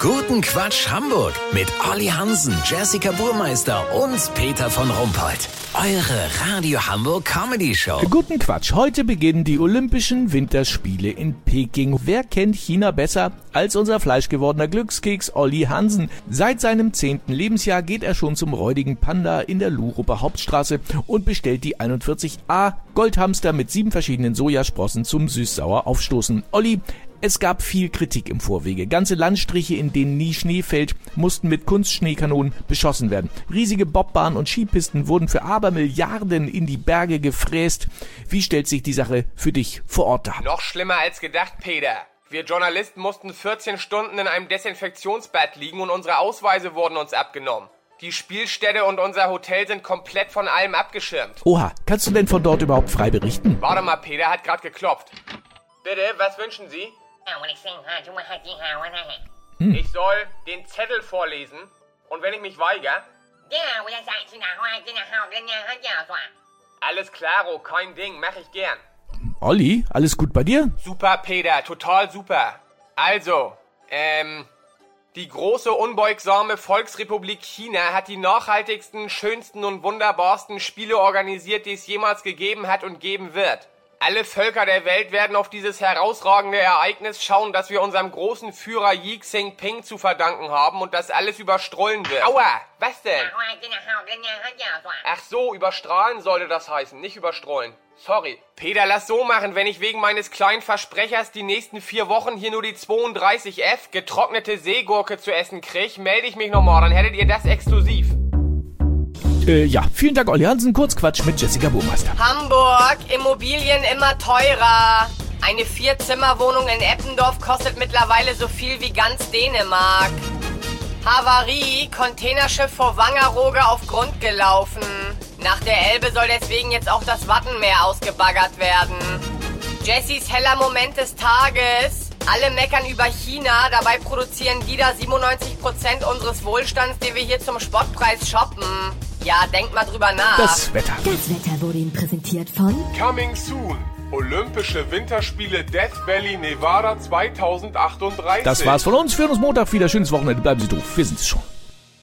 Guten Quatsch Hamburg mit Olli Hansen, Jessica Burmeister und Peter von Rumpold. Eure Radio Hamburg Comedy Show. Guten Quatsch. Heute beginnen die Olympischen Winterspiele in Peking. Wer kennt China besser als unser fleischgewordener Glückskeks Olli Hansen? Seit seinem zehnten Lebensjahr geht er schon zum räudigen Panda in der Luruper Hauptstraße und bestellt die 41a Goldhamster mit sieben verschiedenen Sojasprossen zum süß-sauer aufstoßen. Olli, es gab viel Kritik im Vorwege. Ganze Landstriche, in denen nie Schnee fällt, mussten mit Kunstschneekanonen beschossen werden. Riesige Bobbahnen und Skipisten wurden für Abermilliarden in die Berge gefräst. Wie stellt sich die Sache für dich vor Ort dar? Noch schlimmer als gedacht, Peter. Wir Journalisten mussten 14 Stunden in einem Desinfektionsbad liegen und unsere Ausweise wurden uns abgenommen. Die Spielstätte und unser Hotel sind komplett von allem abgeschirmt. Oha, kannst du denn von dort überhaupt frei berichten? Warte mal, Peter hat gerade geklopft. Bitte, was wünschen Sie? Ich soll den Zettel vorlesen und wenn ich mich weigere, alles klaro, kein Ding, mach ich gern. Olli, alles gut bei dir? Super, Peter, total super. Also, ähm, die große unbeugsame Volksrepublik China hat die nachhaltigsten, schönsten und wunderbarsten Spiele organisiert, die es jemals gegeben hat und geben wird. Alle Völker der Welt werden auf dieses herausragende Ereignis schauen, das wir unserem großen Führer Yi Xingping zu verdanken haben und das alles überstrahlen wird. Aua, was denn? Ach so, überstrahlen sollte das heißen, nicht überstrahlen. Sorry. Peter, lass so machen, wenn ich wegen meines kleinen Versprechers die nächsten vier Wochen hier nur die 32F getrocknete Seegurke zu essen krieg, melde ich mich nochmal, dann hättet ihr das exklusiv. Äh, ja, vielen Dank, Olli Hansen. Kurzquatsch mit Jessica Burmeister. Hamburg, Immobilien immer teurer. Eine Vier-Zimmer-Wohnung in Eppendorf kostet mittlerweile so viel wie ganz Dänemark. Havarie, Containerschiff vor Wangerooge auf Grund gelaufen. Nach der Elbe soll deswegen jetzt auch das Wattenmeer ausgebaggert werden. Jessys heller Moment des Tages. Alle meckern über China, dabei produzieren die da 97% unseres Wohlstands, den wir hier zum Spottpreis shoppen. Ja, denkt mal drüber nach. Das Wetter. Das Wetter wurde Ihnen präsentiert von Coming soon. Olympische Winterspiele Death Valley Nevada 2038. Das war's von uns. Hören uns Montag wieder. Schönes Wochenende. Bleiben Sie doof. Wir sind's schon.